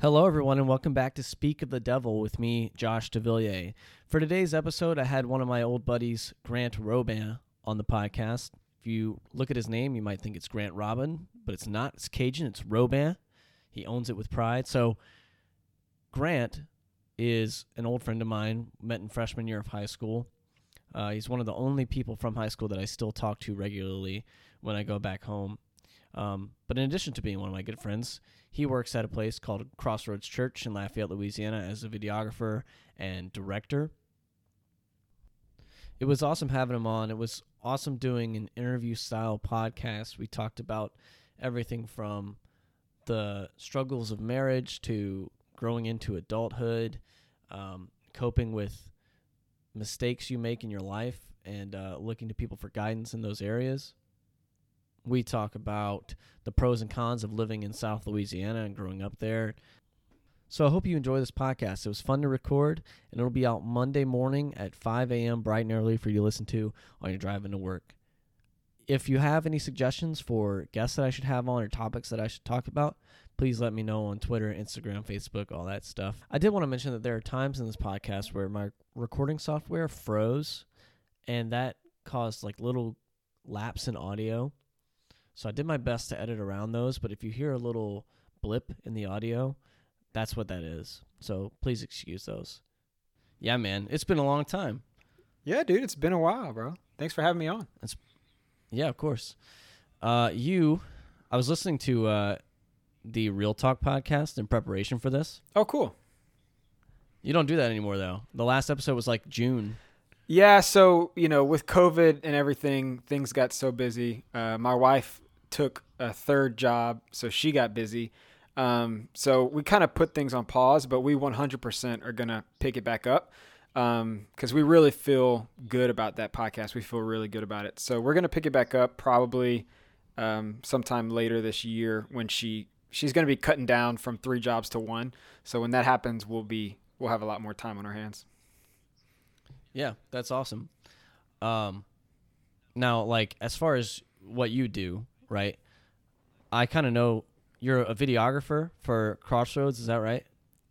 Hello, everyone, and welcome back to Speak of the Devil with me, Josh DeVilliers. For today's episode, I had one of my old buddies, Grant Robin, on the podcast. If you look at his name, you might think it's Grant Robin, but it's not. It's Cajun. It's Robin. He owns it with pride. So, Grant is an old friend of mine, met in freshman year of high school. Uh, he's one of the only people from high school that I still talk to regularly when I go back home. Um, but in addition to being one of my good friends, he works at a place called Crossroads Church in Lafayette, Louisiana, as a videographer and director. It was awesome having him on. It was awesome doing an interview style podcast. We talked about everything from the struggles of marriage to growing into adulthood, um, coping with mistakes you make in your life, and uh, looking to people for guidance in those areas. We talk about the pros and cons of living in South Louisiana and growing up there. So I hope you enjoy this podcast. It was fun to record, and it'll be out Monday morning at 5 a.m. bright and early for you to listen to on your drive into work. If you have any suggestions for guests that I should have on or topics that I should talk about, please let me know on Twitter, Instagram, Facebook, all that stuff. I did want to mention that there are times in this podcast where my recording software froze, and that caused like little lapse in audio. So I did my best to edit around those, but if you hear a little blip in the audio, that's what that is. So please excuse those. Yeah, man, it's been a long time. Yeah, dude, it's been a while, bro. Thanks for having me on. Yeah, of course. Uh, you, I was listening to uh, the Real Talk podcast in preparation for this. Oh, cool. You don't do that anymore, though. The last episode was like June. Yeah, so you know, with COVID and everything, things got so busy. Uh, my wife took a third job, so she got busy. Um, so we kind of put things on pause, but we 100% are gonna pick it back up because um, we really feel good about that podcast. We feel really good about it. So we're gonna pick it back up probably um, sometime later this year when she she's gonna be cutting down from three jobs to one. So when that happens, we'll be we'll have a lot more time on our hands. Yeah, that's awesome. Um, now, like as far as what you do, right? I kind of know you're a videographer for Crossroads. Is that right?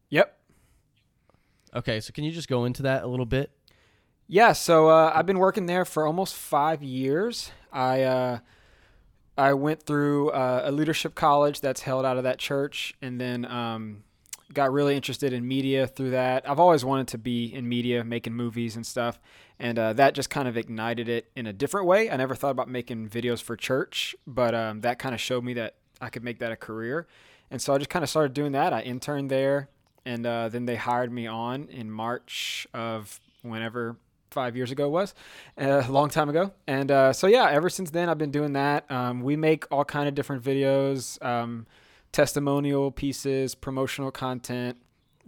Yep. Okay, so can you just go into that a little bit? Yeah, so uh, I've been working there for almost five years. I uh, I went through uh, a leadership college that's held out of that church, and then um, got really interested in media through that. I've always wanted to be in media, making movies and stuff, and uh, that just kind of ignited it in a different way. I never thought about making videos for church, but um, that kind of showed me that I could make that a career, and so I just kind of started doing that. I interned there, and uh, then they hired me on in March of whenever five years ago was uh, a long time ago and uh, so yeah ever since then i've been doing that um, we make all kind of different videos um, testimonial pieces promotional content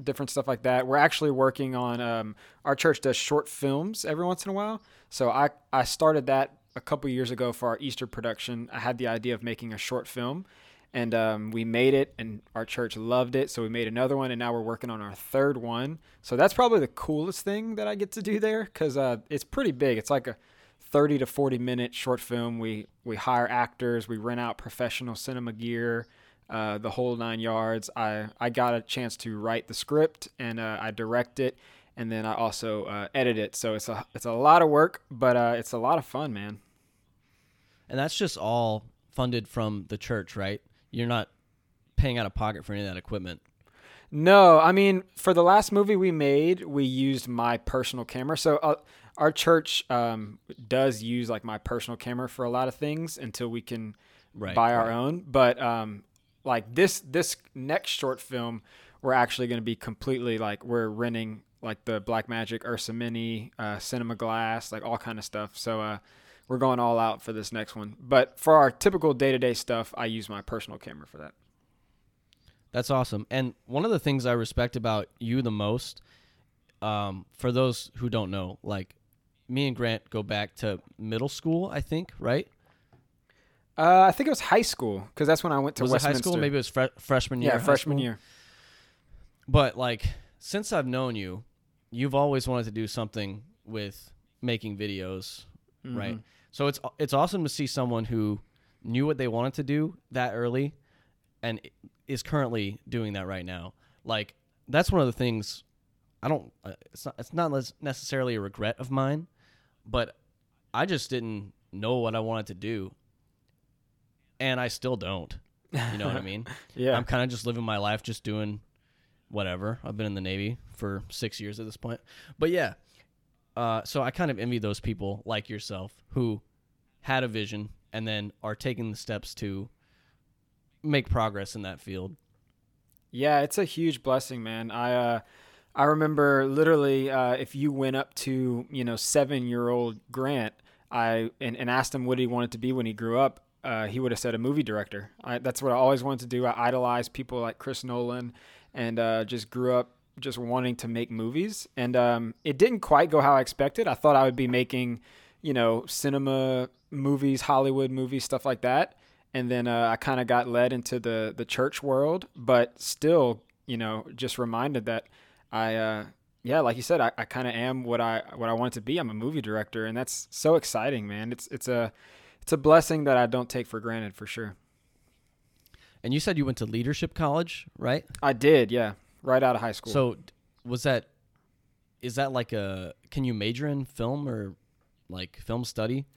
different stuff like that. We're actually working on um, our church does short films every once in a while. So i, I started that a couple years ago for our easter production. I had the idea of making a short film and um, we made it and our church loved it. So we made another one and now we're working on our third one. So that's probably the coolest thing that i get to do there because uh, it's pretty big. It's like a 30 to 40 minute short film. We we hire actors. We rent out professional cinema gear uh, the whole nine yards i i got a chance to write the script and uh, i direct it and then i also uh, edit it so it's a it's a lot of work but uh, it's a lot of fun man And that's just all funded from the church, right? You're not paying out of pocket for any of that equipment. No, I mean, for the last movie we made, we used my personal camera. So uh, our church um, does use like my personal camera for a lot of things until we can Right, buy our right. own. But um, like this this next short film, we're actually going to be completely like we're renting like the Blackmagic Ursa Mini, uh, Cinema Glass, like all kind of stuff. So uh, we're going all out for this next one. But for our typical day to day stuff, I use my personal camera for that. That's awesome. And one of the things I respect about you the most, um, for those who don't know, like me and Grant go back to middle school, I think, right? Uh, I think it was high school because that's when I went to was it high school? Maybe it was fre- freshman year. yeah, freshman school? year. But like since I've known you, you've always wanted to do something with making videos, right? Mhm. So it's it's awesome to see someone who knew what they wanted to do that early and is currently doing that right now. like that's one of the things I don't. Uh, it's not. It's not necessarily a regret of mine, but I just didn't know what I wanted to do, and I still don't. You know what I mean? Yeah. I'm kind of just living my life, just doing whatever. I've been in the Navy for six years at this point, but yeah. Uh, so I kind of envy those people like yourself who had a vision and then are taking the steps to make progress in that field. Yeah, it's a huge blessing, man. I uh, I remember literally uh, if you went up to you know seven year old Grant, I and, and asked him what he wanted to be when he grew up, uh, he would have said a movie director. I, that's what I always wanted to do. I idolized people like Chris Nolan, and uh, just grew up just wanting to make movies. And um, it didn't quite go how I expected. I thought I would be making, you know, cinema movies, Hollywood movies, stuff like that. And then uh, I kind of got led into the the church world, but still, you know, just reminded that I, uh, yeah, like you said, I, I kind of am what I what I want to be. I'm a movie director, and that's so exciting, man. It's it's a it's a blessing that I don't take for granted for sure. And you said you went to leadership college, right? I did, yeah, right out of high school. So was that is that like a can you major in film or like film study?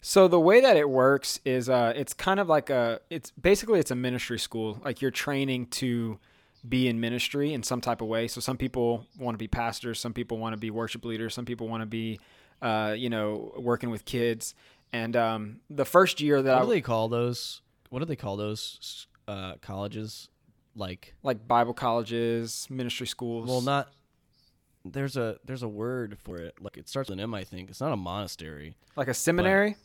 So the way that it works is uh, it's kind of like a it's basically it's a ministry school. Like you're training to be in ministry in some type of way. So some people want to be pastors, some people want to be worship leaders, some people want to be uh, you know working with kids. And um, the first year that What I do they call those? What do they call those uh, colleges? Like, like Bible colleges, ministry schools. well, not there's a there's a word for it. Like it starts with an M, I think. It's not a monastery. like a seminary.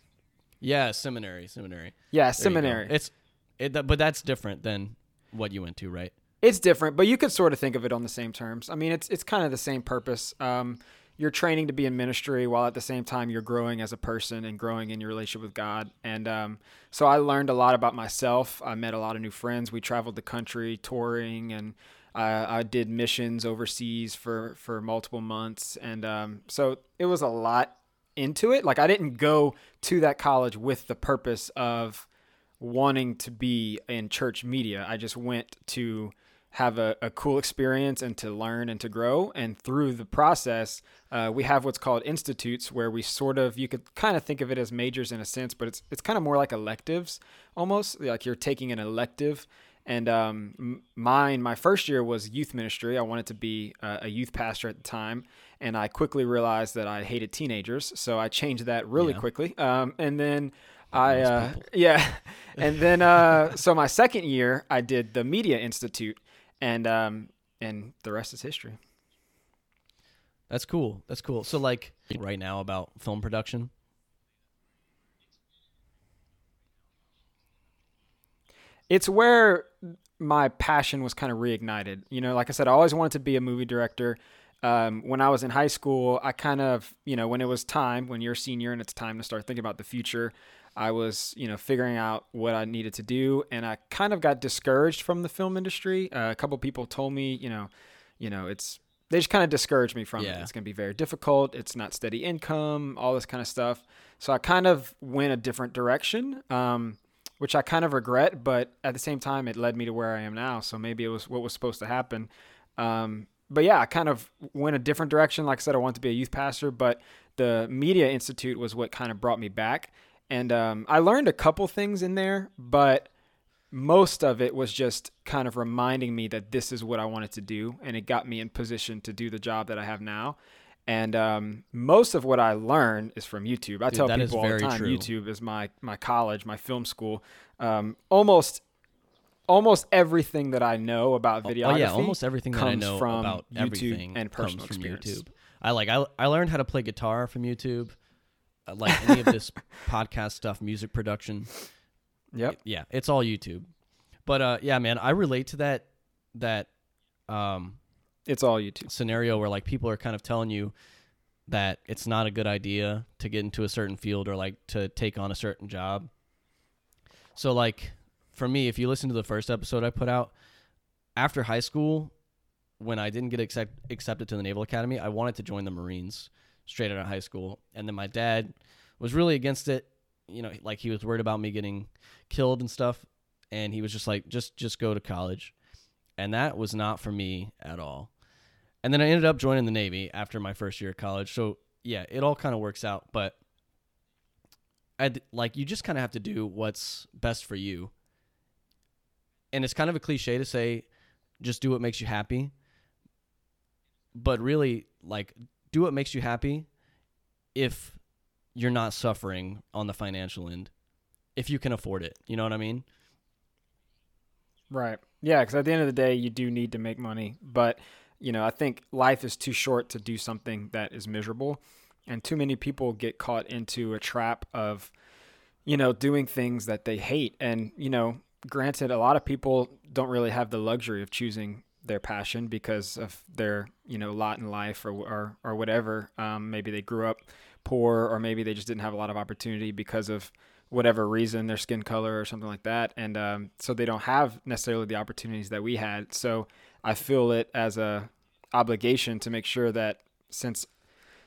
Yeah, seminary, seminary. yeah, There seminary. It's it, but that's different than what you went to, right? It's different, but you could sort of think of it on the same terms. I mean, it's it's kind of the same purpose. Um, you're training to be in ministry while at the same time you're growing as a person and growing in your relationship with God. And um, so I learned a lot about myself. I met a lot of new friends. We traveled the country touring, and I, I did missions overseas for for multiple months. And um, so it was a lot into it. Like I didn't go to that college with the purpose of wanting to be in church media. I just went to have a, a cool experience and to learn and to grow. And through the process, uh, we have what's called institutes, where we sort of you could kind of think of it as majors in a sense, but it's it's kind of more like electives almost. Like you're taking an elective. And um, m- mine, my first year was youth ministry. I wanted to be uh, a youth pastor at the time, and I quickly realized that I hated teenagers, so I changed that really Yeah. quickly. Um, and then I, uh, yeah, and then uh, so my second year I did the Media Institute, and um, and the rest is history. That's cool. That's cool. So like right now about film production. it's where my passion was kind of reignited. You know, like I said, I always wanted to be a movie director. Um, when I was in high school, I kind of, you know, when it was time, when you're a senior and it's time to start thinking about the future, I was, you know, figuring out what I needed to do, and I kind of got discouraged from the film industry. Uh, a couple people told me, you know, you know, it's they just kind of discouraged me from it. It's going to be very difficult. It's not steady income, all this kind of stuff. So I kind of went a different direction. Um, which I kind of regret, but at the same time, it led me to where I am now. So maybe it was what was supposed to happen. Um, but yeah, I kind of went a different direction. Like I said, I wanted to be a youth pastor, but the Media Institute was what kind of brought me back. And um, I learned a couple things in there, but most of it was just kind of reminding me that this is what I wanted to do. And it got me in position to do the job that I have now. And um, most of what I learn is from YouTube. I Dude, tell people all the time, true. YouTube is my my college, my film school. Um, almost almost everything that I know about videography. Oh yeah, almost everything that I comes know from about YouTube everything and comes from experience. YouTube. I like I I learned how to play guitar from YouTube. Uh, like any of this podcast stuff, music production. Yep. Yeah, it's all YouTube. But uh yeah, man, I relate to that that um It's all YouTube. scenario where like people are kind of telling you that it's not a good idea to get into a certain field or like to take on a certain job. So like for me, if you listen to the first episode I put out after high school, when I didn't get accept- accepted to the Naval Academy, I wanted to join the Marines straight out of high school, and then my dad was really against it. You know, like he was worried about me getting killed and stuff, and he was just like, just just go to college. and that was not for me at all. And then I ended up joining the Navy after my first year of college. So yeah, it all kind of works out, but I like you just kind of have to do what's best for you. And it's kind of a cliche to say just do what makes you happy. But really like do what makes you happy if you're not suffering on the financial end. If you can afford it. You know what I mean? Right. Yeah, because at the end of the day, you do need to make money. But, you know, I think life is too short to do something that is miserable. And too many people get caught into a trap of, you know, doing things that they hate. And, you know, granted, a lot of people don't really have the luxury of choosing their passion because of their, you know, lot in life or, or, or whatever. Um, maybe they grew up poor or maybe they just didn't have a lot of opportunity because of whatever reason, their skin color or something like that. And um, so they don't have necessarily the opportunities that we had. So I feel it as a obligation to make sure that since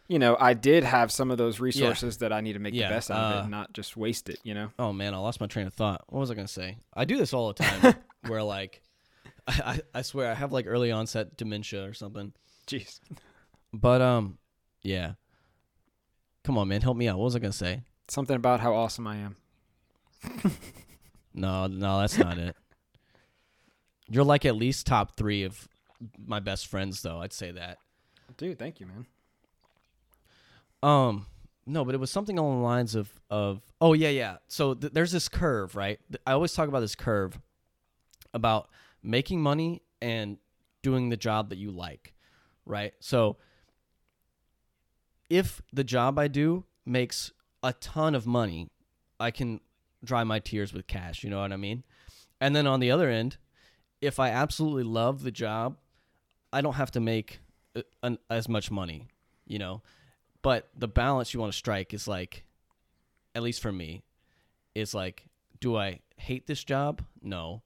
you know I did have some of those resources yeah. that I need to make yeah. the best out of it, and uh, not just waste it. You know. Oh man, I lost my train of thought. What was I gonna say? I do this all the time, where like, I, I swear I have like early onset dementia or something. Jeez. But um, yeah. Come on, man, help me out. What was I gonna say? Something about how awesome I am. no, no, that's not it. You're like at least top three of my best friends, though. I'd say that. Dude, thank you, man. Um, no, but it was something along the lines of of oh yeah yeah. So th- there's this curve, right? I always talk about this curve about making money and doing the job that you like, right? So if the job I do makes a ton of money, I can dry my tears with cash. You know what I mean? And then on the other end, if I absolutely love the job, I don't have to make uh, an, as much money, you know. But the balance you want to strike is like, at least for me, is like, do I hate this job? No.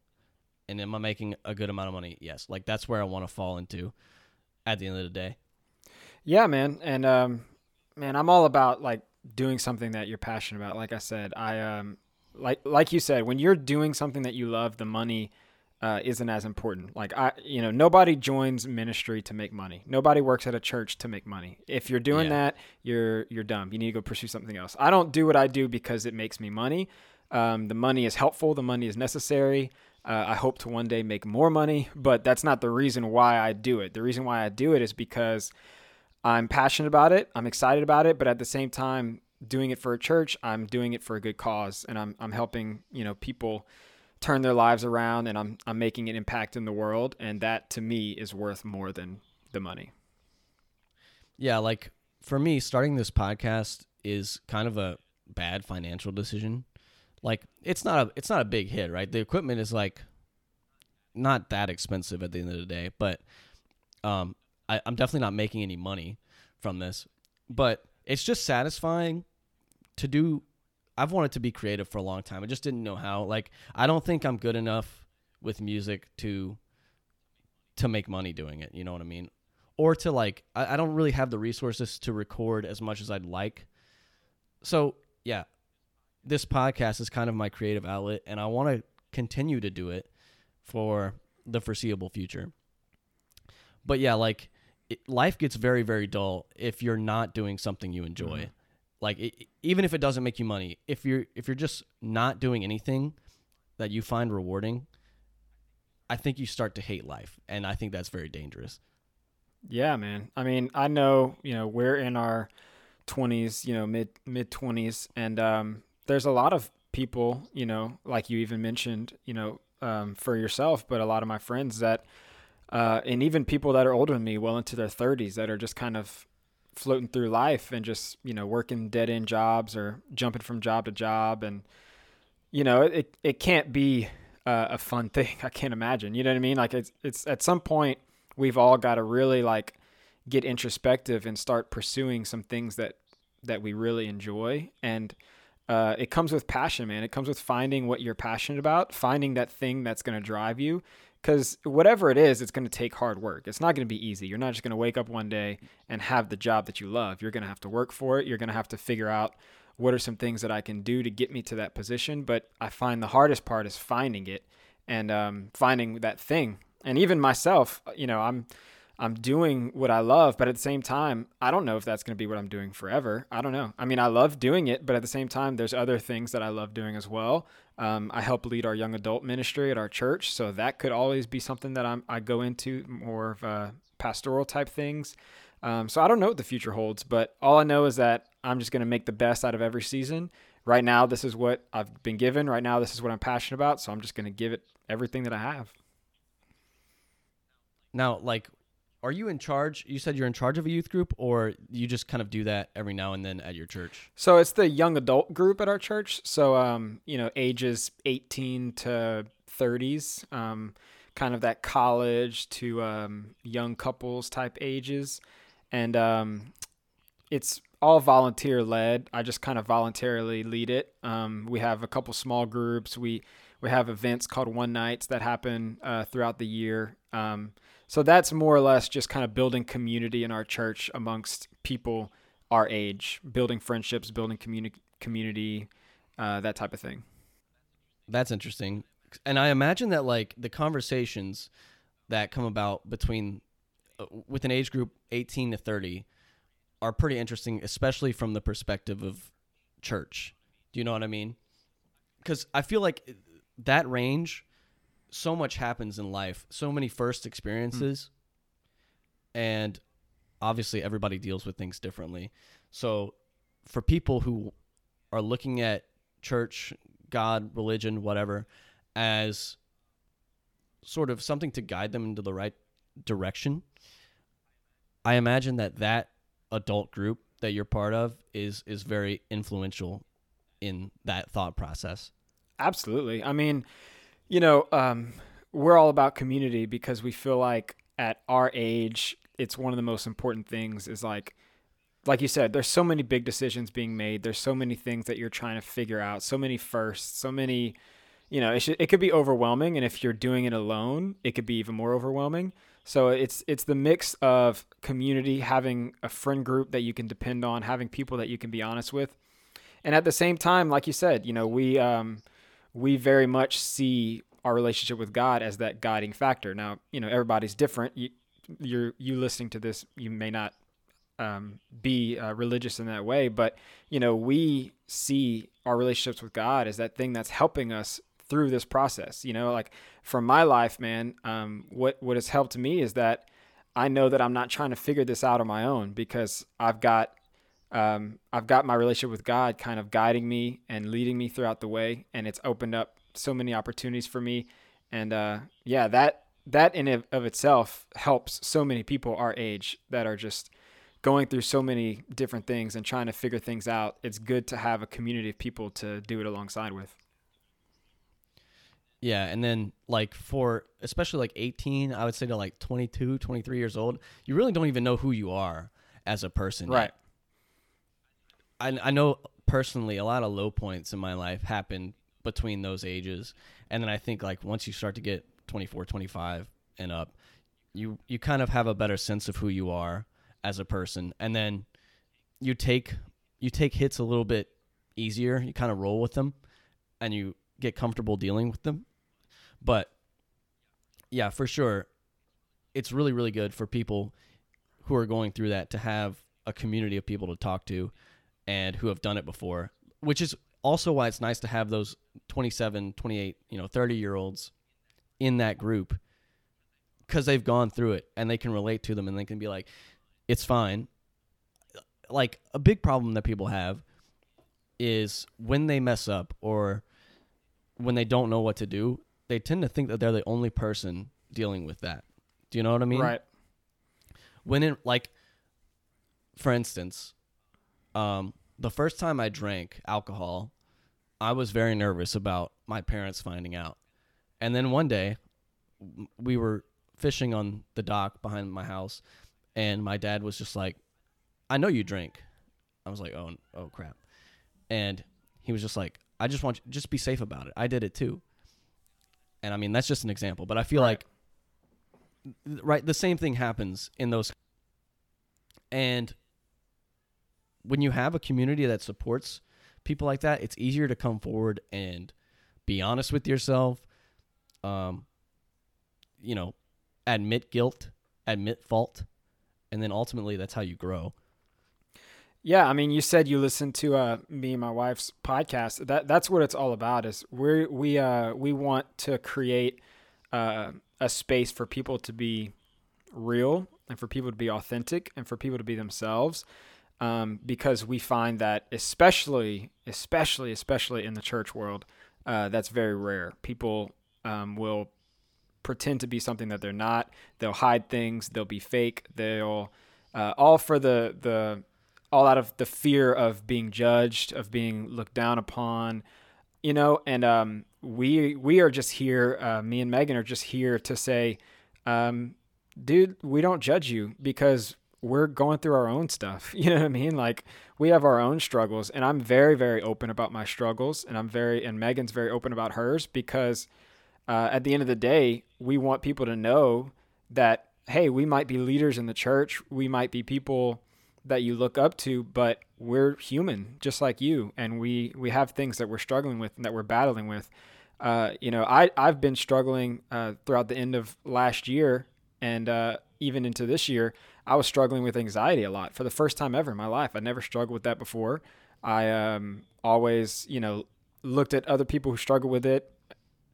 And am I making a good amount of money? Yes. Like that's where I want to fall into at the end of the day. Yeah, man. And um man, I'm all about like doing something that you're passionate about. Like I said, I um like like you said, when you're doing something that you love, the money uh, isn't as important. Like I, you know, nobody joins ministry to make money. Nobody works at a church to make money. If you're doing yeah. that, you're you're dumb. You need to go pursue something else. I don't do what I do because it makes me money. Um, the money is helpful. The money is necessary. Uh, I hope to one day make more money, but that's not the reason why I do it. The reason why I do it is because I'm passionate about it. I'm excited about it, but at the same time, doing it for a church, I'm doing it for a good cause, and I'm I'm helping you know people turn their lives around, and I'm I'm making an impact in the world, and that to me is worth more than the money. Yeah, like for me, starting this podcast is kind of a bad financial decision. Like it's not a it's not a big hit, right? The equipment is like not that expensive at the end of the day, but um, I, I'm definitely not making any money from this, but it's just satisfying to do. I've wanted to be creative for a long time. I just didn't know how. Like, I don't think I'm good enough with music to to make money doing it. You know what I mean? Or to like, I, I don't really have the resources to record as much as I'd like. So yeah, this podcast is kind of my creative outlet, and I want to continue to do it for the foreseeable future. But yeah, like it, life gets very very dull if you're not doing something you enjoy. Mm-hmm. Like it, even if it doesn't make you money, if you're if you're just not doing anything that you find rewarding, I think you start to hate life, and I think that's very dangerous. Yeah, man. I mean, I know you know we're in our twenties, you know mid mid twenties, and um, there's a lot of people, you know, like you even mentioned, you know, um, for yourself, but a lot of my friends that uh, and even people that are older than me, well into their 30s, that are just kind of floating through life and just you know working dead end jobs or jumping from job to job, and you know it it can't be uh, a fun thing. I can't imagine. You know what I mean? Like it's it's at some point we've all got to really like get introspective and start pursuing some things that that we really enjoy and uh, it comes with passion man it comes with finding what you're passionate about finding that thing that's going to drive you because whatever it is, it's going to take hard work. It's not going to be easy. You're not just going to wake up one day and have the job that you love. You're going to have to work for it. You're going to have to figure out what are some things that I can do to get me to that position. But I find the hardest part is finding it and um, finding that thing. And even myself, you know, I'm I'm doing what I love, but at the same time, I don't know if that's going to be what I'm doing forever. I don't know. I mean, I love doing it, but at the same time, there's other things that I love doing as well. Um, I help lead our young adult ministry at our church, so that could always be something that I'm, I go into more of uh, pastoral type things. Um, so I don't know what the future holds, but all I know is that I'm just going to make the best out of every season. Right now, this is what I've been given. Right now, this is what I'm passionate about. So I'm just going to give it everything that I have. Now, like, are you in charge? You said you're in charge of a youth group, or you just kind of do that every now and then at your church? So it's the young adult group at our church. So, um, you know, ages 18 to 30s, um, kind of that college to um, young couples type ages. And um, it's all volunteer led. I just kind of voluntarily lead it. Um, we have a couple small groups. We we have events called one nights that happen uh, throughout the year. Um, so that's more or less just kind of building community in our church amongst people our age, building friendships, building community, community, uh, that type of thing. That's interesting. And I imagine that like the conversations that come about between uh, with an age group 18 to 30 are pretty interesting, especially from the perspective of church. Do you know what I mean? Because I feel like that range so much happens in life, so many first experiences, mm. and obviously everybody deals with things differently. So for people who are looking at church, God, religion, whatever, as sort of something to guide them into the right direction, I imagine that that adult group that you're part of is is very influential in that thought process. Absolutely. I mean, you know, um, we're all about community because we feel like at our age, it's one of the most important things is like, like you said, there's so many big decisions being made. There's so many things that you're trying to figure out, so many firsts, so many, you know, it, should, it could be overwhelming. And if you're doing it alone, it could be even more overwhelming. So it's it's the mix of community, having a friend group that you can depend on, having people that you can be honest with, and at the same time, like you said, you know, we um, we very much see our relationship with God as that guiding factor. Now, you know, everybody's different. You, you're you listening to this, you may not um, be uh, religious in that way, but you know, we see our relationships with God as that thing that's helping us through this process. You know, like from my life, man, um, what what has helped me is that I know that I'm not trying to figure this out on my own because I've got um, I've got my relationship with God kind of guiding me and leading me throughout the way, and it's opened up so many opportunities for me. And uh, yeah, that that in of itself helps so many people our age that are just going through so many different things and trying to figure things out. It's good to have a community of people to do it alongside with. Yeah, and then like for especially like 18, I would say to like 22, 23 years old, you really don't even know who you are as a person. Right. I I know personally a lot of low points in my life happened between those ages. And then I think like once you start to get 24, 25 and up, you you kind of have a better sense of who you are as a person. And then you take you take hits a little bit easier. You kind of roll with them and you get comfortable dealing with them. But yeah, for sure it's really really good for people who are going through that to have a community of people to talk to and who have done it before, which is also why it's nice to have those 27, 28, you know, 30 year olds in that group because they've gone through it and they can relate to them and they can be like, it's fine. Like a big problem that people have is when they mess up or when they don't know what to do, they tend to think that they're the only person dealing with that. Do you know what I mean? Right. When it like for instance, um, the first time I drank alcohol, I was very nervous about my parents finding out. And then one day, we were fishing on the dock behind my house, and my dad was just like, "I know you drink." I was like, "Oh, oh crap!" And he was just like, "I just want you just be safe about it. I did it too." And I mean, that's just an example, but I feel right. like right the same thing happens in those and when you have a community that supports people like that, it's easier to come forward and be honest with yourself. Um, you know, admit guilt, admit fault, and then ultimately that's how you grow. Yeah, I mean, you said you listened to uh, me and my wife's podcast. That that's what it's all about. Is we we uh, we want to create uh, a space for people to be real and for people to be authentic and for people to be themselves. Um, because we find that especially, especially, especially in the church world, uh, that's very rare. People um, will pretend to be something that they're not. They'll hide things. They'll be fake. They'll uh, all for the the all out of the fear of being judged, of being looked down upon, you know. And um, we we are just here. Uh, me and Megan are just here to say, um, dude, we don't judge you because we're going through our own stuff. You know what I mean? Like we have our own struggles, and I'm very very open about my struggles, and I'm very and Megan's very open about hers because uh, at the end of the day, we want people to know that hey, we might be leaders in the church, we might be people that you look up to, but we're human just like you, and we we have things that we're struggling with and that we're battling with. Uh, you know, I I've been struggling uh, throughout the end of last year and uh, even into this year. I was struggling with anxiety a lot for the first time ever in my life. I never struggled with that before. I um, always, you know, looked at other people who struggle with it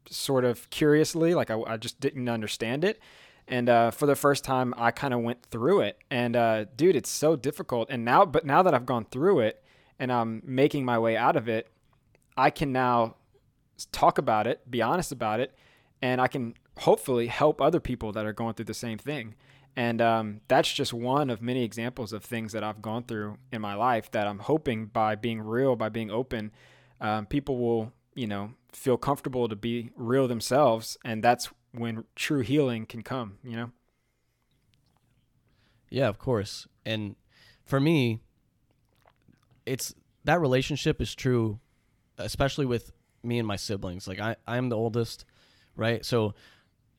sort of curiously, like I, I just didn't understand it. And uh, for the first time, I kind of went through it. And uh, dude, it's so difficult. And now, but now that I've gone through it and I'm making my way out of it, I can now talk about it, be honest about it, and I can hopefully help other people that are going through the same thing. And um, that's just one of many examples of things that I've gone through in my life that I'm hoping by being real, by being open, um, people will, you know, feel comfortable to be real themselves. And that's when true healing can come, you know? Yeah, of course. And for me, it's that relationship is true, especially with me and my siblings. Like I, I'm the oldest, right? So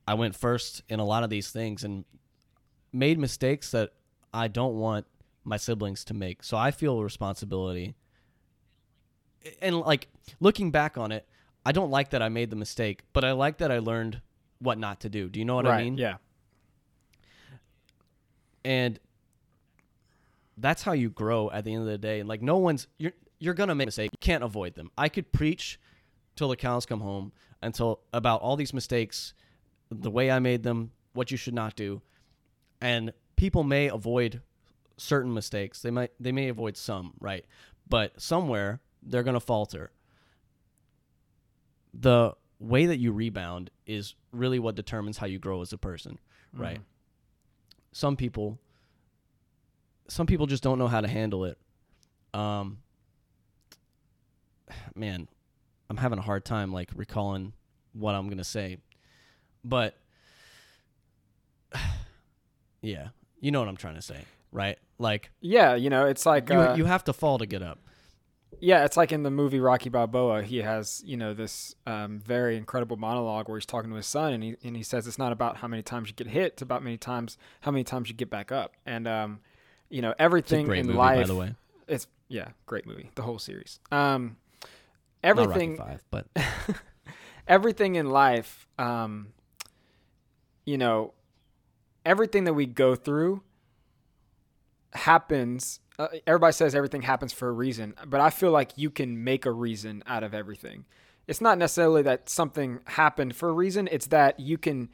I went first in a lot of these things and made mistakes that I don't want my siblings to make. So I feel responsibility. And like looking back on it, I don't like that I made the mistake, but I like that I learned what not to do. Do you know what right. I mean? Yeah. And that's how you grow at the end of the day. And like no one's you're you're gonna make mistakes. You can't avoid them. I could preach till the cows come home until about all these mistakes, the way I made them, what you should not do. And people may avoid certain mistakes. They might they may avoid some, right? But somewhere they're gonna falter. The way that you rebound is really what determines how you grow as a person, right? Mhm. Some people some people just don't know how to handle it. Um man, I'm having a hard time like recalling what I'm going to say. But yeah, you know what I'm trying to say, right? Like Yeah, you know, it's like you uh, you have to fall to get up. Yeah, it's like in the movie Rocky Balboa. He has, you know, this um, very incredible monologue where he's talking to his son, and he and he says it's not about how many times you get hit; it's about many times how many times you get back up. And um, you know, everything in movie life. by the way. It's yeah, great movie, the whole series. Um, everything, 5, but everything in life, um, you know, everything that we go through happens. Uh, everybody says everything happens for a reason, but I feel like you can make a reason out of everything. It's not necessarily that something happened for a reason, it's that you can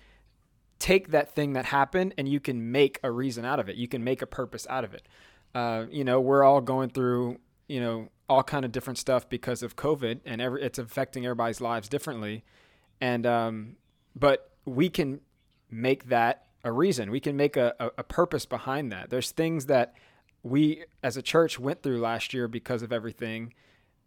take that thing that happened and you can make a reason out of it. You can make a purpose out of it. Uh, you know, we're all going through, you know, all kind of different stuff because of COVID and every, it's affecting everybody's lives differently. And, um, but we can make that a reason. We can make a, a, a purpose behind that. There's things that we as a church went through last year because of everything,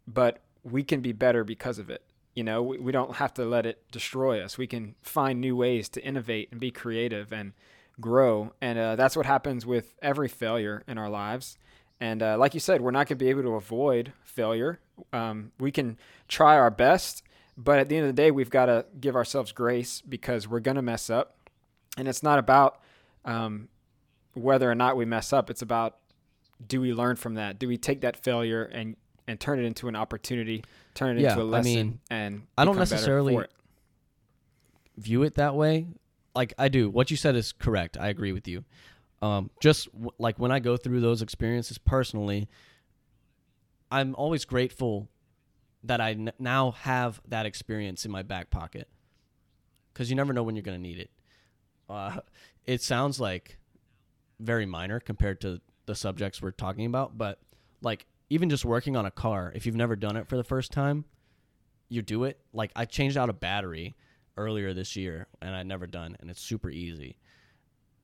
but we can be better because of it. You know, we, we don't have to let it destroy us. We can find new ways to innovate and be creative and grow. And uh, that's what happens with every failure in our lives. And uh, like you said, we're not going to be able to avoid failure. Um, we can try our best, but at the end of the day, we've got to give ourselves grace because we're going to mess up. And it's not about um, whether or not we mess up. It's about do we learn from that? Do we take that failure and and turn it into an opportunity, turn it Yeah, into a lesson, I mean, and I don't necessarily- it? view it that way. like I do. What you said is correct. I agree with you. Um, just w- like when I go through those experiences personally, I'm always grateful that I n- now have that experience in my back pocket because you never know when you're going to need it. Uh, it sounds like very minor compared to the subjects we're talking about, but like even just working on a car, if you've never done it for the first time, you do it. Like I changed out a battery earlier this year and I'd never done, and it's super easy.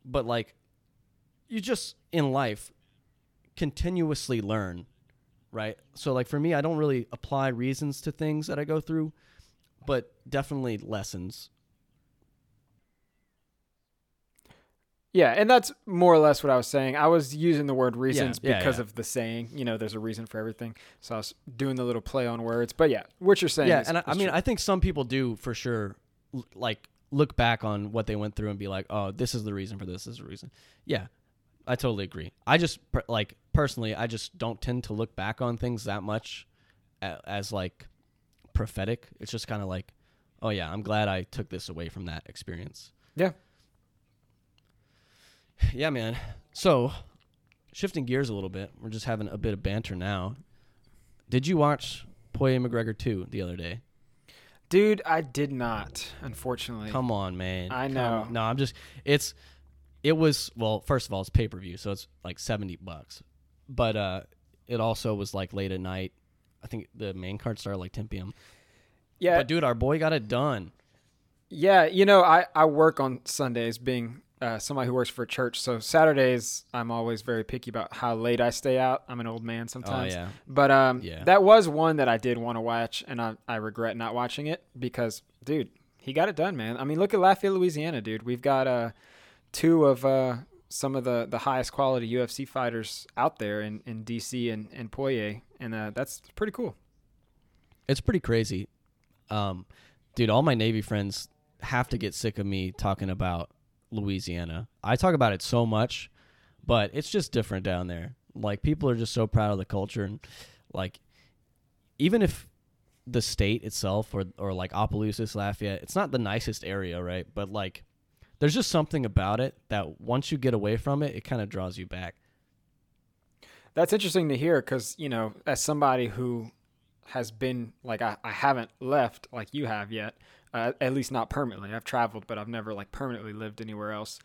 But like, you just in life continuously learn, right? So like for me, I don't really apply reasons to things that I go through, but definitely lessons. Yeah, and that's more or less what I was saying. I was using the word reasons yeah, because yeah. of the saying. You know, there's a reason for everything. So I was doing the little play on words. But yeah, what you're saying. yeah, is, and I, I mean, true. I think some people do for sure, like look back on what they went through and be like, "Oh, this is the reason for this. This is the reason." Yeah, I totally agree. I just like personally, I just don't tend to look back on things that much as, as like prophetic. It's just kind of like, "Oh yeah, I'm glad I took this away from that experience." yeah. Yeah, man. So, shifting gears a little bit, we're just having a bit of banter now. Did you watch Poirier McGregor 2 the other day? Dude, I did not, unfortunately. Come on, man. I know. No, I'm just it's it was well, first of all, it's pay-per-view, so it's like 70 bucks. But uh it also was like late at night. I think the main card started like 10 p.m. yeah, But dude, our boy got it done. yeah. You know, I, I work on Sundays being uh, somebody who works for a church. So Saturdays, I'm always very picky about how late I stay out. I'm an old man sometimes. Oh yeah. But um, Yeah. that was one that I did want to watch, and I, I regret not watching it because, dude, he got it done, man. I mean, look at Lafayette, Louisiana, dude. We've got uh, two of uh, some of the, the highest quality UFC fighters out there in, in DC and, and Poirier, and uh, that's pretty cool. It's pretty crazy. Um, dude, all my Navy friends have to get sick of me talking about Louisiana. I talk about it so much, but it's just different down there. Like people are just so proud of the culture and like even if the state itself or or like Opelousas, Lafayette, it's not the nicest area, right? But like there's just something about it that once you get away from it, it kind of draws you back. That's interesting to hear because, you know, as somebody who has been, like, I, I haven't left like you have yet, uh, at least not permanently. I've traveled, but I've never, like, permanently lived anywhere else.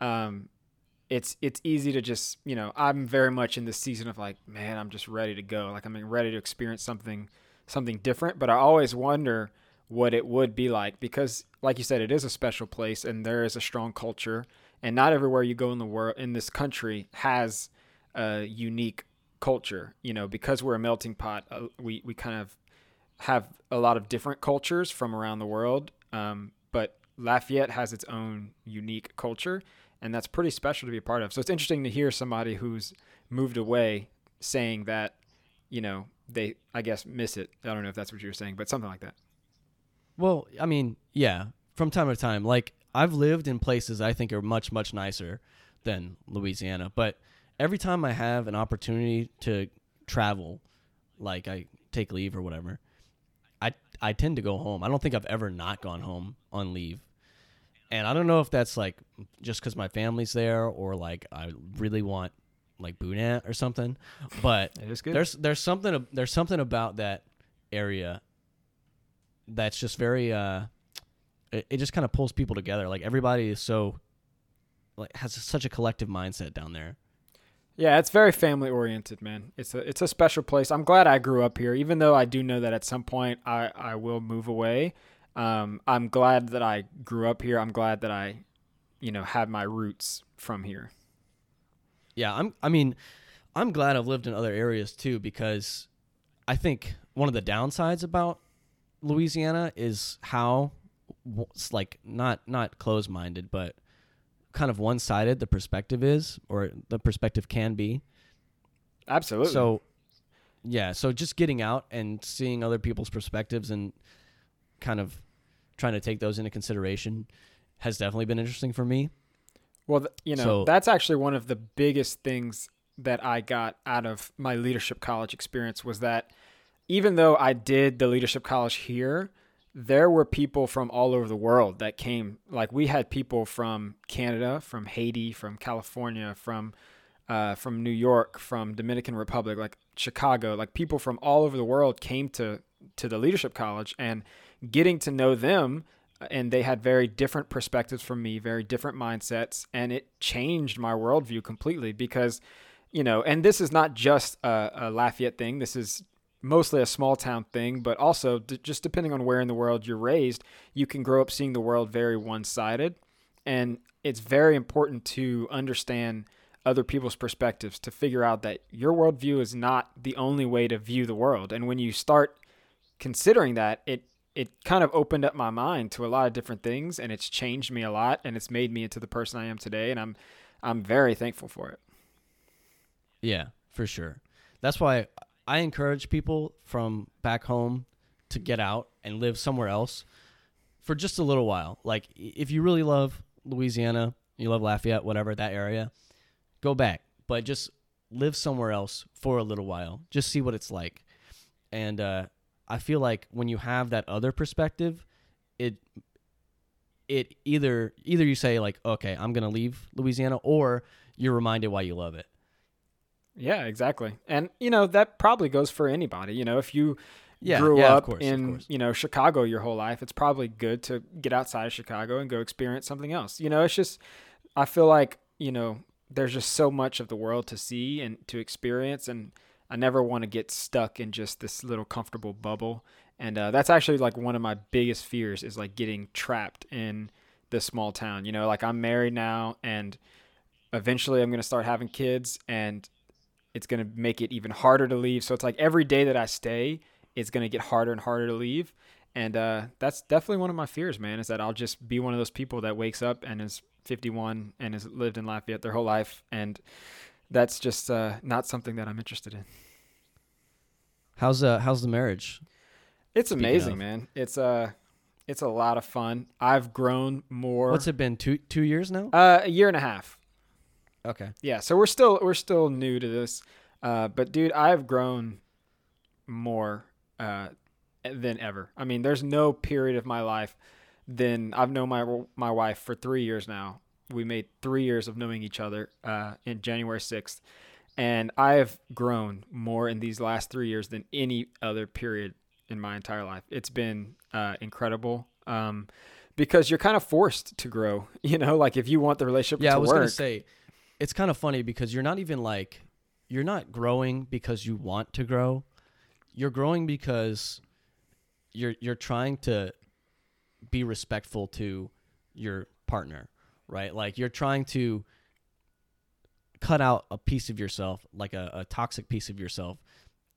Um, it's it's easy to just you know I'm very much in this season of like man I'm just ready to go like I'm ready to experience something something different but I always wonder what it would be like because like you said it is a special place and there is a strong culture and not everywhere you go in the world in this country has a unique culture you know because we're a melting pot uh, we we kind of have a lot of different cultures from around the world um, but Lafayette has its own unique culture and that's pretty special to be a part of. So it's interesting to hear somebody who's moved away saying that, you know, they I guess miss it. I don't know if that's what you were saying, but something like that. Well, I mean, yeah, from time to time. Like I've lived in places I think are much much nicer than Louisiana, but every time I have an opportunity to travel, like I take leave or whatever, I tend to go home. I don't think I've ever not gone home on leave. And I don't know if that's like just because my family's there or like I really want like boudin or something, but It is good. there's there's something there's something about that area that's just very uh it, it just kind of pulls people together like everybody is so like has such a collective mindset down there yeah, it's very family oriented, man. It's a it's a special place. I'm glad I grew up here, even though I do know that at some point I I will move away. Um, I'm glad that I grew up here. I'm glad that I, you know, had my roots from here. yeah i'm i mean i'm glad i've lived in other areas too because i think one of the downsides about louisiana is how it's like not not close-minded but kind of one-sided the perspective is or the perspective can be Absolutely. So, yeah, so just getting out and seeing other people's perspectives and kind of trying to take those into consideration has definitely been interesting for me. Well, th- you know, So- that's actually one of the biggest things that I got out of my leadership college experience was that even though I did the leadership college here, there were people from all over the world that came. Like we had people from Canada, from Haiti, from California, from uh, from New York, from Dominican Republic, like Chicago, like people from all over the world came to to the leadership college and getting to know them uh, and they had very different perspectives from me, very different mindsets, and it changed my worldview completely because, you know, and this is not just a, a Lafayette thing. This is mostly a small town thing, but also d- just depending on where in the world you're raised, you can grow up seeing the world very one sided. And it's very important to understand other people's perspectives to figure out that your worldview is not the only way to view the world. And when you start considering that, it it kind of opened up my mind to a lot of different things and it's changed me a lot and it's made me into the person I am today and I'm I'm very thankful for it. Yeah, for sure. That's why I encourage people from back home to get out and live somewhere else for just a little while. Like if you really love Louisiana, you love Lafayette, whatever that area, go back, but just live somewhere else for a little while. Just see what it's like. And uh, I feel like when you have that other perspective, it it either either you say like, okay, I'm gonna leave Louisiana, or you're reminded why you love it. Yeah, exactly. And you know that probably goes for anybody. You know, if you Yeah, grew yeah, up course, in you know Chicago your whole life, it's probably good to get outside of Chicago and go experience something else. You know, it's just I feel like you know there's just so much of the world to see and to experience, and I never want to get stuck in just this little comfortable bubble. And uh, that's actually like one of my biggest fears is like getting trapped in this small town. You know, like I'm married now, and eventually I'm gonna start having kids, and it's going to make it even harder to leave. So it's like every day that I stay, it's going to get harder and harder to leave. And uh, that's definitely one of my fears, man, is that I'll just be one of those people that wakes up and is 51 and has lived in Lafayette their whole life. And that's just uh, not something that I'm interested in. How's uh how's the marriage? It's Speaking amazing, of. man. It's uh, it's a lot of fun. I've grown more. What's it been? Two two years now? Uh, a year and a half. Okay. yeah so we're still we're still new to this uh, but dude i've grown more uh, than ever. I mean there's no period of my life than i've known my my wife for three years now. We made three years of knowing each other uh, in january 6th and i have grown more in these last three years than any other period in my entire life. It's been uh, incredible um, because you're kind of forced to grow you know like if you want the relationship Yeah, to I was gonna say, it's kind of funny because you're not even like, you're not growing because you want to grow. You're growing because you're you're trying to be respectful to your partner, right? Like you're trying to cut out a piece of yourself, like a, a toxic piece of yourself,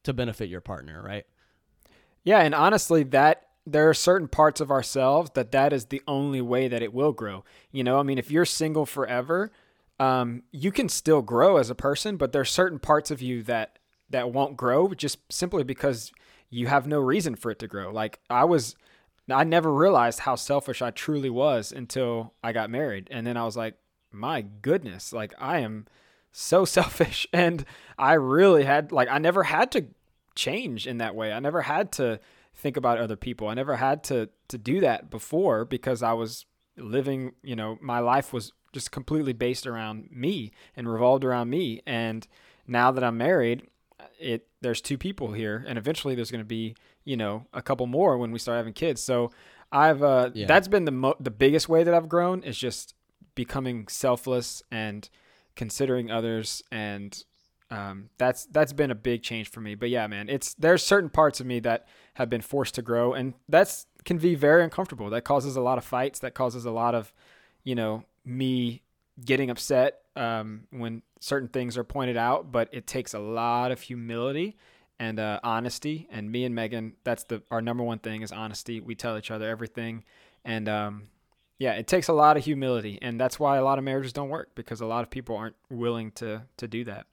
to benefit your partner, right? Yeah, and honestly, that there are certain parts of ourselves that that is the only way that it will grow. You know, I mean, if you're single forever, um, you can still grow as a person, but there's certain parts of you that that won't grow just simply because you have no reason for it to grow. Like I was, I never realized how selfish I truly was until I got married, and then I was like, my goodness, like I am so selfish, and I really had like I never had to change in that way. I never had to think about other people. I never had to to do that before because I was living, you know, my life was just completely based around me and revolved around me. And now that I'm married, it there's two people here and eventually there's going to be, you know, a couple more when we start having kids. So I've uh Yeah. that's been the mo- the biggest way that I've grown is just becoming selfless and considering others and um, that's that's been a big change for me. But yeah, man, it's there's certain parts of me that have been forced to grow, and that's can be very uncomfortable. That causes a lot of fights. That causes a lot of, you know, me getting upset um, when certain things are pointed out. But it takes a lot of humility and uh, honesty. And me and Megan, that's the our number one thing is honesty. We tell each other everything, and um, yeah, it takes a lot of humility, and that's why a lot of marriages don't work because a lot of people aren't willing to to do that.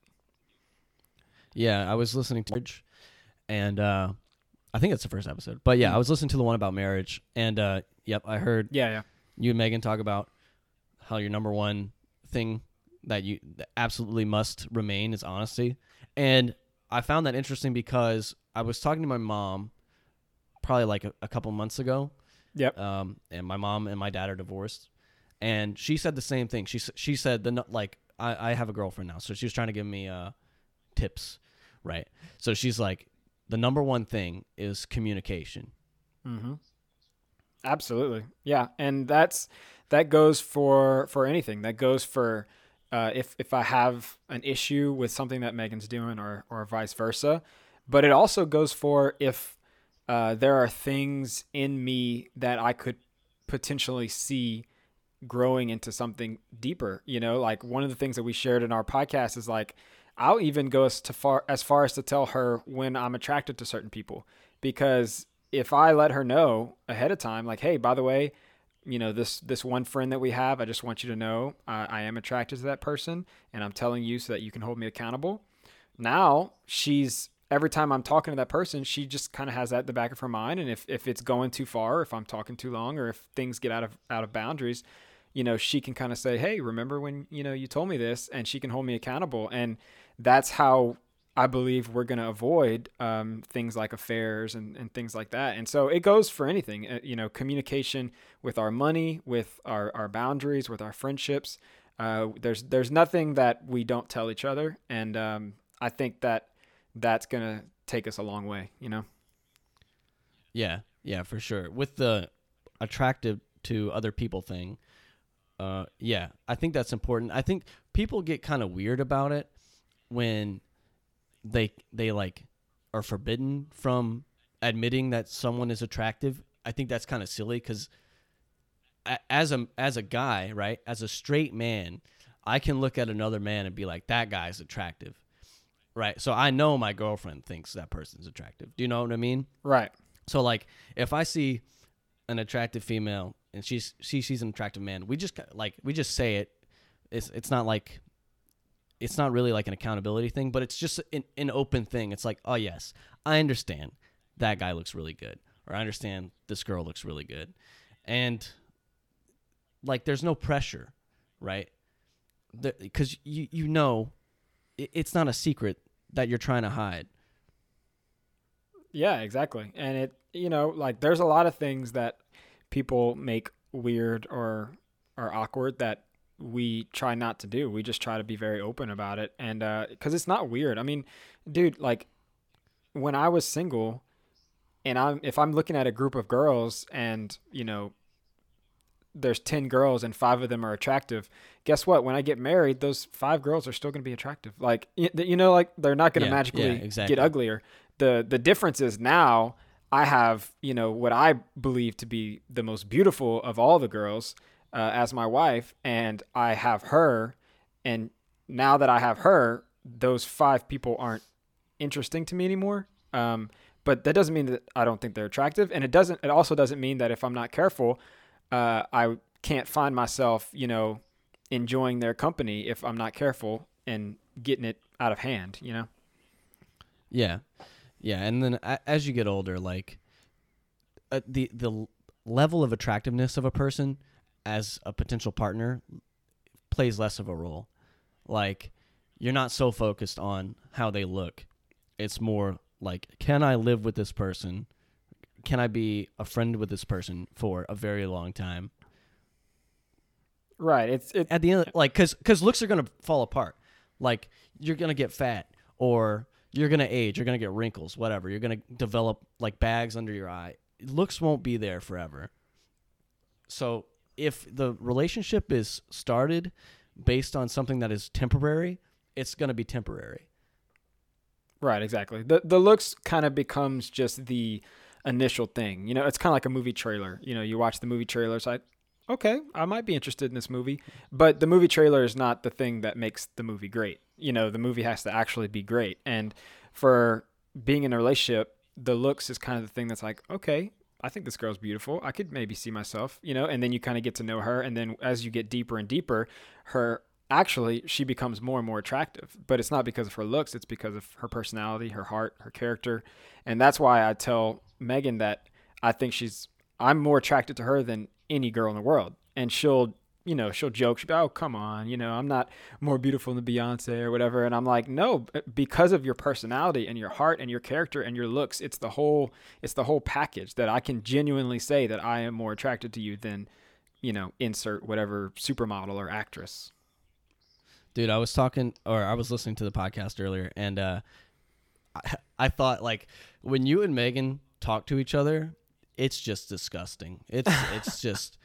Yeah, I was listening to marriage, and uh, I think it's the first episode. But yeah, I was listening to the one about marriage, and uh, yep, I heard Yeah, yeah. you and Megan talk about how your number one thing that you absolutely must remain is honesty. And I found that interesting because I was talking to my mom probably like a, a couple months ago. Yep. Um, and my mom and my dad are divorced, and she said the same thing. She she said the like I I have a girlfriend now, so she was trying to give me uh tips, right? So she's like, the number one thing is communication. Mm-hmm. Absolutely, yeah, and that's that goes for for anything. That goes for uh, if if I have an issue with something that Megan's doing, or or vice versa. But it also goes for if uh, there are things in me that I could potentially see growing into something deeper. You know, like one of the things that we shared in our podcast is like I'll even go as to far as far as to tell her when I'm attracted to certain people because if I let her know ahead of time, like, hey, by the way, you know this this one friend that we have, I just want you to know uh, I am attracted to that person, and I'm telling you so that you can hold me accountable. Now she's every time I'm talking to that person, she just kind of has that in the back of her mind, and if if it's going too far, if I'm talking too long, or if things get out of out of boundaries, you know, she can kind of say, hey, remember when you know you told me this, and she can hold me accountable, and that's how I believe we're going to avoid um, things like affairs and, and things like that. And so it goes for anything, uh, you know, communication with our money, with our, our boundaries, with our friendships. Uh, there's there's nothing that we don't tell each other, and um, I think that that's going to take us a long way. You know. Yeah, yeah, for sure. With the attractive to other people thing, uh, yeah, I think that's important. I think people get kind of weird about it when they they like are forbidden from admitting that someone is attractive. I think that's kind of silly because as a as a guy, right, as a straight man, I can look at another man and be like, that guy's attractive, right? So I know my girlfriend thinks that person's attractive. Do you know what I mean? Right. So like if I see an attractive female and she's she sees an attractive man, we just like we just say it. It's it's not like it's not really like an accountability thing, but it's just an, an open thing. It's like, oh yes, I understand that guy looks really good, or I understand this girl looks really good, and like there's no pressure, right? Because you you know, it, it's not a secret that you're trying to hide. Yeah, exactly. And it, you know, like there's a lot of things that people make weird or or awkward that we try not to do. We just try to be very open about it, and uh, because it's not weird. I mean, dude, like when I was single, and I'm if I'm looking at a group of girls, and you know, there's ten girls and five of them are attractive. Guess what? When I get married, those five girls are still going to be attractive. Like you know, like they're not going to Yeah, magically yeah, exactly. get uglier. the The difference is now. I have, you know, what I believe to be the most beautiful of all the girls, uh, as my wife, and I have her. And now that I have her, those five people aren't interesting to me anymore. Um, but that doesn't mean that I don't think they're attractive, and it doesn't. It also doesn't mean that if I'm not careful, uh, I can't find myself, you know, enjoying their company if I'm not careful and getting it out of hand. You know. Yeah, yeah, and then as you get older, like uh, the the level of attractiveness of a person as a potential partner plays less of a role. Like you're not so focused on how they look; it's more like, can I live with this person? Can I be a friend with this person for a very long time? Right. It's it. at the end like because because looks are gonna fall apart like you're gonna get fat or you're gonna age you're gonna get wrinkles whatever you're gonna develop like bags under your eye looks won't be there forever so if the relationship is started based on something that is temporary it's gonna be temporary Right, exactly. The the looks kind of becomes just the initial thing. You know, it's kind of like a movie trailer. You know, you watch the movie trailer, it's like, okay, I might be interested in this movie, but the movie trailer is not the thing that makes the movie great. You know, the movie has to actually be great. And for being in a relationship, the looks is kind of the thing that's like, okay, I think this girl's beautiful. I could maybe see myself, you know, and then you kind of get to know her and then as you get deeper and deeper, her actually she becomes more and more attractive. But it's not because of her looks it's because of her personality her heart her character. And that's why i tell megan that i think she's i'm more attracted to her than any girl in the world. And she'll you know, she'll joke. She'll be, oh, come on, you know, I'm not more beautiful than Beyonce or whatever. And I'm like, no, because of your personality and your heart and your character and your looks, it's the whole, it's the whole package that I can genuinely say that I am more attracted to you than, you know, insert whatever supermodel or actress. Dude, I was talking, or I was listening to the podcast earlier, and uh, I, I thought like when you and Megan talk to each other, it's just disgusting. It's it's just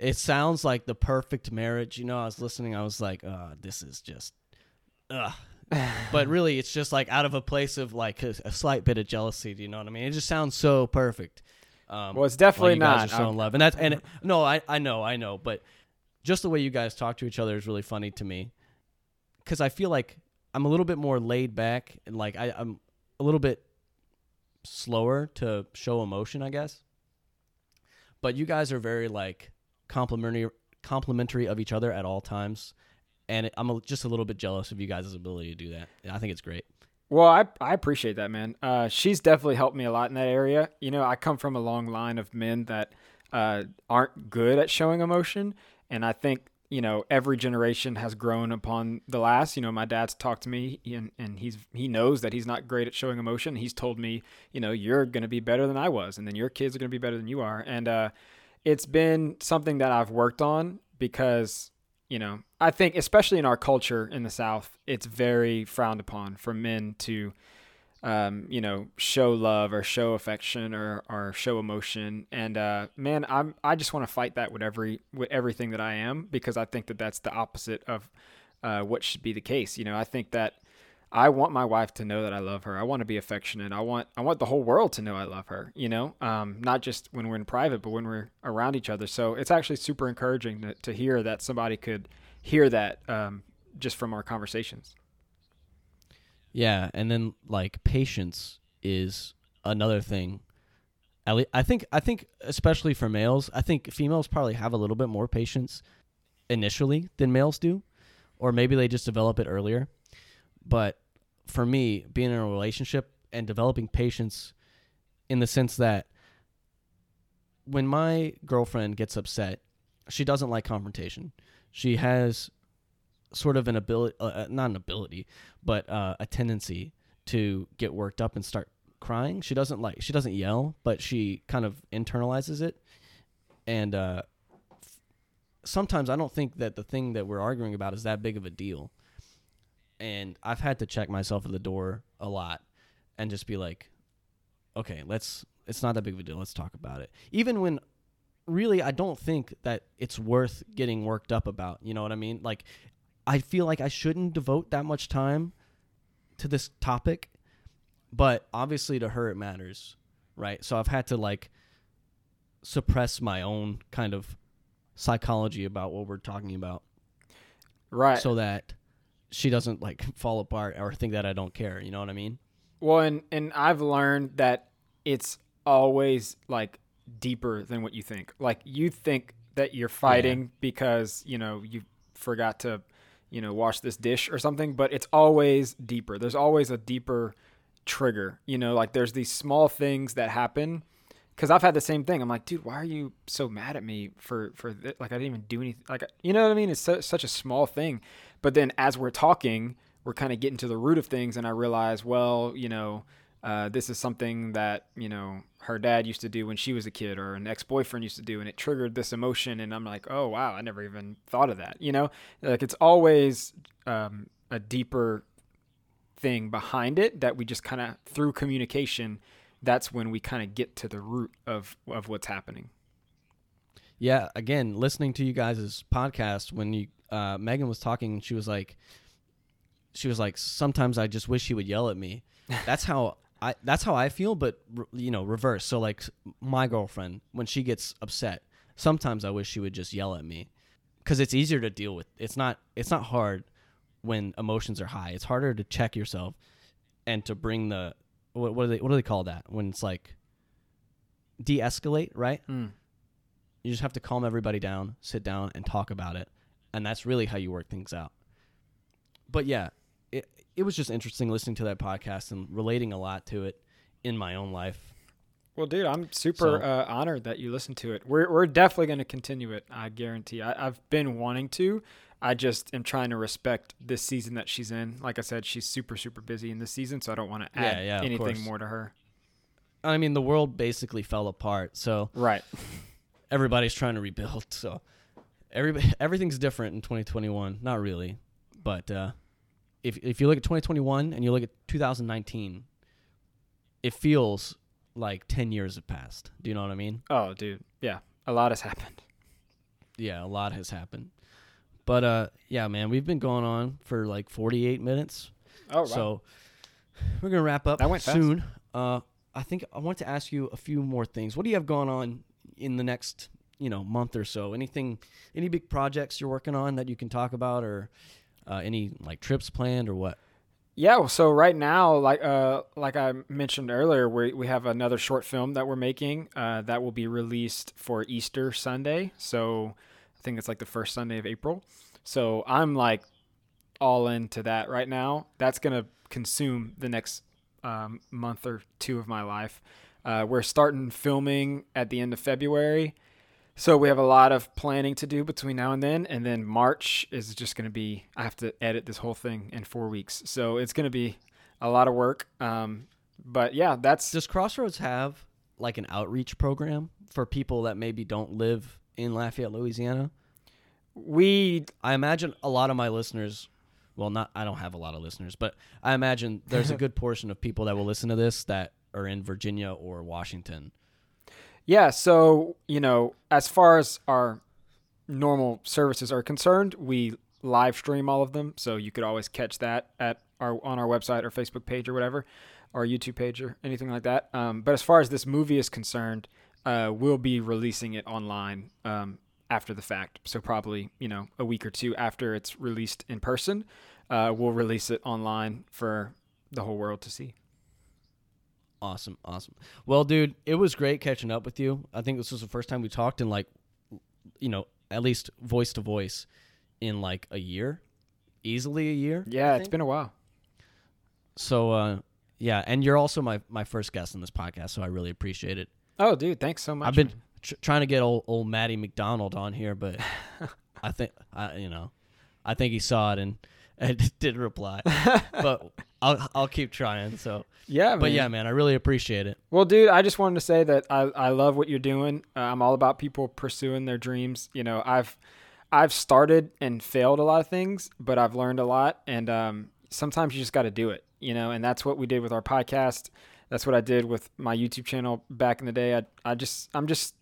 it sounds like the perfect marriage. You know, I was listening, I was like, uh, this is just ugh. but really it's just like out of a place of like a, a, slight bit of jealousy, do you know what I mean? It just sounds so perfect. Um, well, it's definitely you not. Guys are so in love, and that's and no, I I know, I know, but just the way you guys talk to each other is really funny to me because I feel like I'm a little bit more laid back and like I, I'm a little bit slower to show emotion, I guess. But you guys are very like complimentary complimentary of each other at all times, and I'm a, just a little bit jealous of you guys' ability to do that. I think it's great. Well, I I appreciate that, man. Uh, she's definitely helped me a lot in that area. You know, I come from a long line of men that uh, aren't good at showing emotion, and I think you know every generation has grown upon the last you know my dad's talked to me and, and he's he knows that he's not great at showing emotion he's told me you know you're going to be better than i was and then your kids are going to be better than you are and uh, it's been something that i've worked on because you know i think especially in our culture in the south it's very frowned upon for men to um, you know, show love or show affection or, or show emotion. And uh, man, I'm I just want to fight that with every with everything that I am because I think that that's the opposite of uh, what should be the case. You know, I think that I want my wife to know that I love her. I want to be affectionate. I want I want the whole world to know I love her. You know, um, not just when we're in private, but when we're around each other. So it's actually super encouraging to, to hear that somebody could hear that um, just from our conversations. Yeah, and then like patience is another thing. At least, I think I think especially for males, I think females probably have a little bit more patience initially than males do, or maybe they just develop it earlier. But for me, being in a relationship and developing patience in the sense that when my girlfriend gets upset, she doesn't like confrontation. She has sort of an ability, uh, uh, not an ability, but uh, a tendency to get worked up and start crying. She doesn't like she doesn't yell, but she kind of internalizes it. And uh, f- sometimes I don't think that the thing that we're arguing about is that big of a deal. And I've had to check myself at the door a lot and just be like, okay, let's it's not that big of a deal. Let's talk about it. Even when really I don't think that it's worth getting worked up about. You know what I mean? Like I feel like I shouldn't devote that much time to this topic, but obviously to her it matters, right? So I've had to like suppress my own kind of psychology about what we're talking about. Right. So that she doesn't like fall apart or think that I don't care, you know what I mean? Well, and and I've learned that it's always like deeper than what you think. Like you think that you're fighting yeah. because, you know, you forgot to you know, wash this dish or something, but it's always deeper. There's always a deeper trigger. You know, like there's these small things that happen. Cause I've had the same thing. I'm like, dude, why are you so mad at me for for this? like I didn't even do anything. Like, you know what I mean? It's so, such a small thing, but then as we're talking, we're kind of getting to the root of things, and I realize, well, you know, uh, this is something that you know her dad used to do when she was a kid or an ex-boyfriend used to do and it triggered this emotion and i'm like oh wow i never even thought of that you know? Like it's always um, a deeper thing behind it that we just kind of through communication that's when we kind of get to the root of of what's happening yeah again listening to you guys' podcast when you uh, megan was talking she was like she was like sometimes i just wish he would yell at me that's how I that's how I feel, but you know, reverse. So like my girlfriend, when she gets upset, sometimes I wish she would just yell at me, because it's easier to deal with. It's not it's not hard when emotions are high. It's harder to check yourself and to bring the what, what do they what do they call that when it's like de-escalate, right? Mm. You just have to calm everybody down, sit down, and talk about it, and that's really how you work things out. But yeah, it it was just interesting listening to that podcast and relating a lot to it in my own life. Well, dude, I'm super So- uh, honored that you listened to it. We're we're definitely going to continue it. I guarantee. I, I've been wanting to. I just am trying to respect this season that she's in. Like I said, she's super super busy in this season, so I don't want to add yeah, of anything course. more to her. I mean, the world basically fell apart, so Right. everybody's trying to rebuild. So everybody, everything's different in 2021. Not really, but uh, if if you look at 2021 and you look at 2019, it feels like 10 years have passed. Do you know what I mean? Oh, dude. Yeah, a lot has happened. Yeah, a lot has happened. But uh, yeah, man, we've been going on for like 48 minutes. Oh, wow. So we're gonna wrap up That went fast. Uh, I think I want to ask you a few more things. What do you have going on in the next, you know, month or so? Anything, any big projects you're working on that you can talk about, or uh, any like trips planned, or what? Yeah, so right now, like uh, like I mentioned earlier, we we have another short film that we're making uh, that will be released for Easter Sunday. So I think it's like the first Sunday of April. So I'm like all into that right now. That's gonna consume the next um, month or two of my life. Uh, we're starting filming at the end of February. So we have a lot of planning to do between now and then, and then March is just going to be. I have to edit this whole thing in four weeks, so it's going to be a lot of work. Um, but yeah, that's Does Crossroads have like an outreach program for people that maybe don't live in Lafayette, Louisiana? we. I imagine a lot of my listeners, well, not I don't have a lot of listeners, but I imagine there's a good portion of people that will listen to this that are in Virginia or Washington. Yeah, so you know, as far as our normal services are concerned, we live stream all of them, so you could always catch that at our on our website or Facebook page or whatever, or YouTube page or anything like that. Um, but as far as this movie is concerned, uh, we'll be releasing it online um, after the fact. So probably you know a week or two after it's released in person, uh, we'll release it online for the whole world to see. Awesome, awesome. Well, dude, it was great catching up with you. I think this was the first time we talked in like, you know, at least voice to voice in like a year, easily a year. Yeah, it's been a while. so. uh Yeah, and you're also my my first guest on this podcast, so I really appreciate it. Oh, dude, thanks so much. I've been tr- trying to get old old Matty McDonald on here, but I think I you know, I think he saw it and and did reply. but I'll I'll keep trying. So, yeah, but man. yeah, man, I really appreciate it. Well, dude, I just wanted to say that I, I love what you're doing. Uh, I'm all about people pursuing their dreams. You know, I've I've started and failed a lot of things, but I've learned a lot. And um, sometimes you just got to do it. You know, and that's what we did with our podcast. That's what I did with my YouTube channel back in the day. I I just I'm just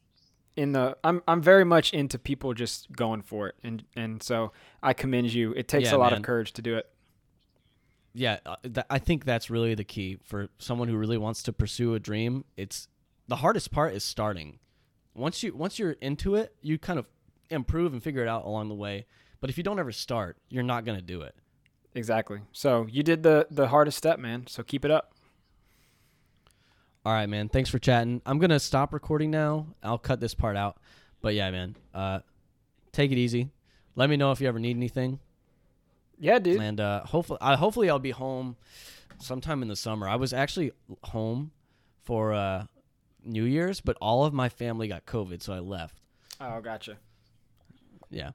in the I'm I'm very much into people just going for it, and and so I commend you. It takes Yeah, a lot man. of courage to do it. Yeah, uh, th- I think that's really the key for someone who really wants to pursue a dream. It's the hardest part is starting. Once you once you're into it, you kind of improve and figure it out along the way. But if you don't ever start, you're not going to do it. Exactly. So you did the the hardest step, man. So keep it up. All right, man. Thanks for chatting. I'm gonna stop recording now. I'll cut this part out. But yeah, man. Uh, take it easy. Let me know if you ever need anything. Yeah, dude. And uh, hopefully, uh, hopefully, I'll be home sometime in the summer. I was actually home for uh, New Year's, but all of my family got COVID, so I left. Oh, gotcha. Yeah.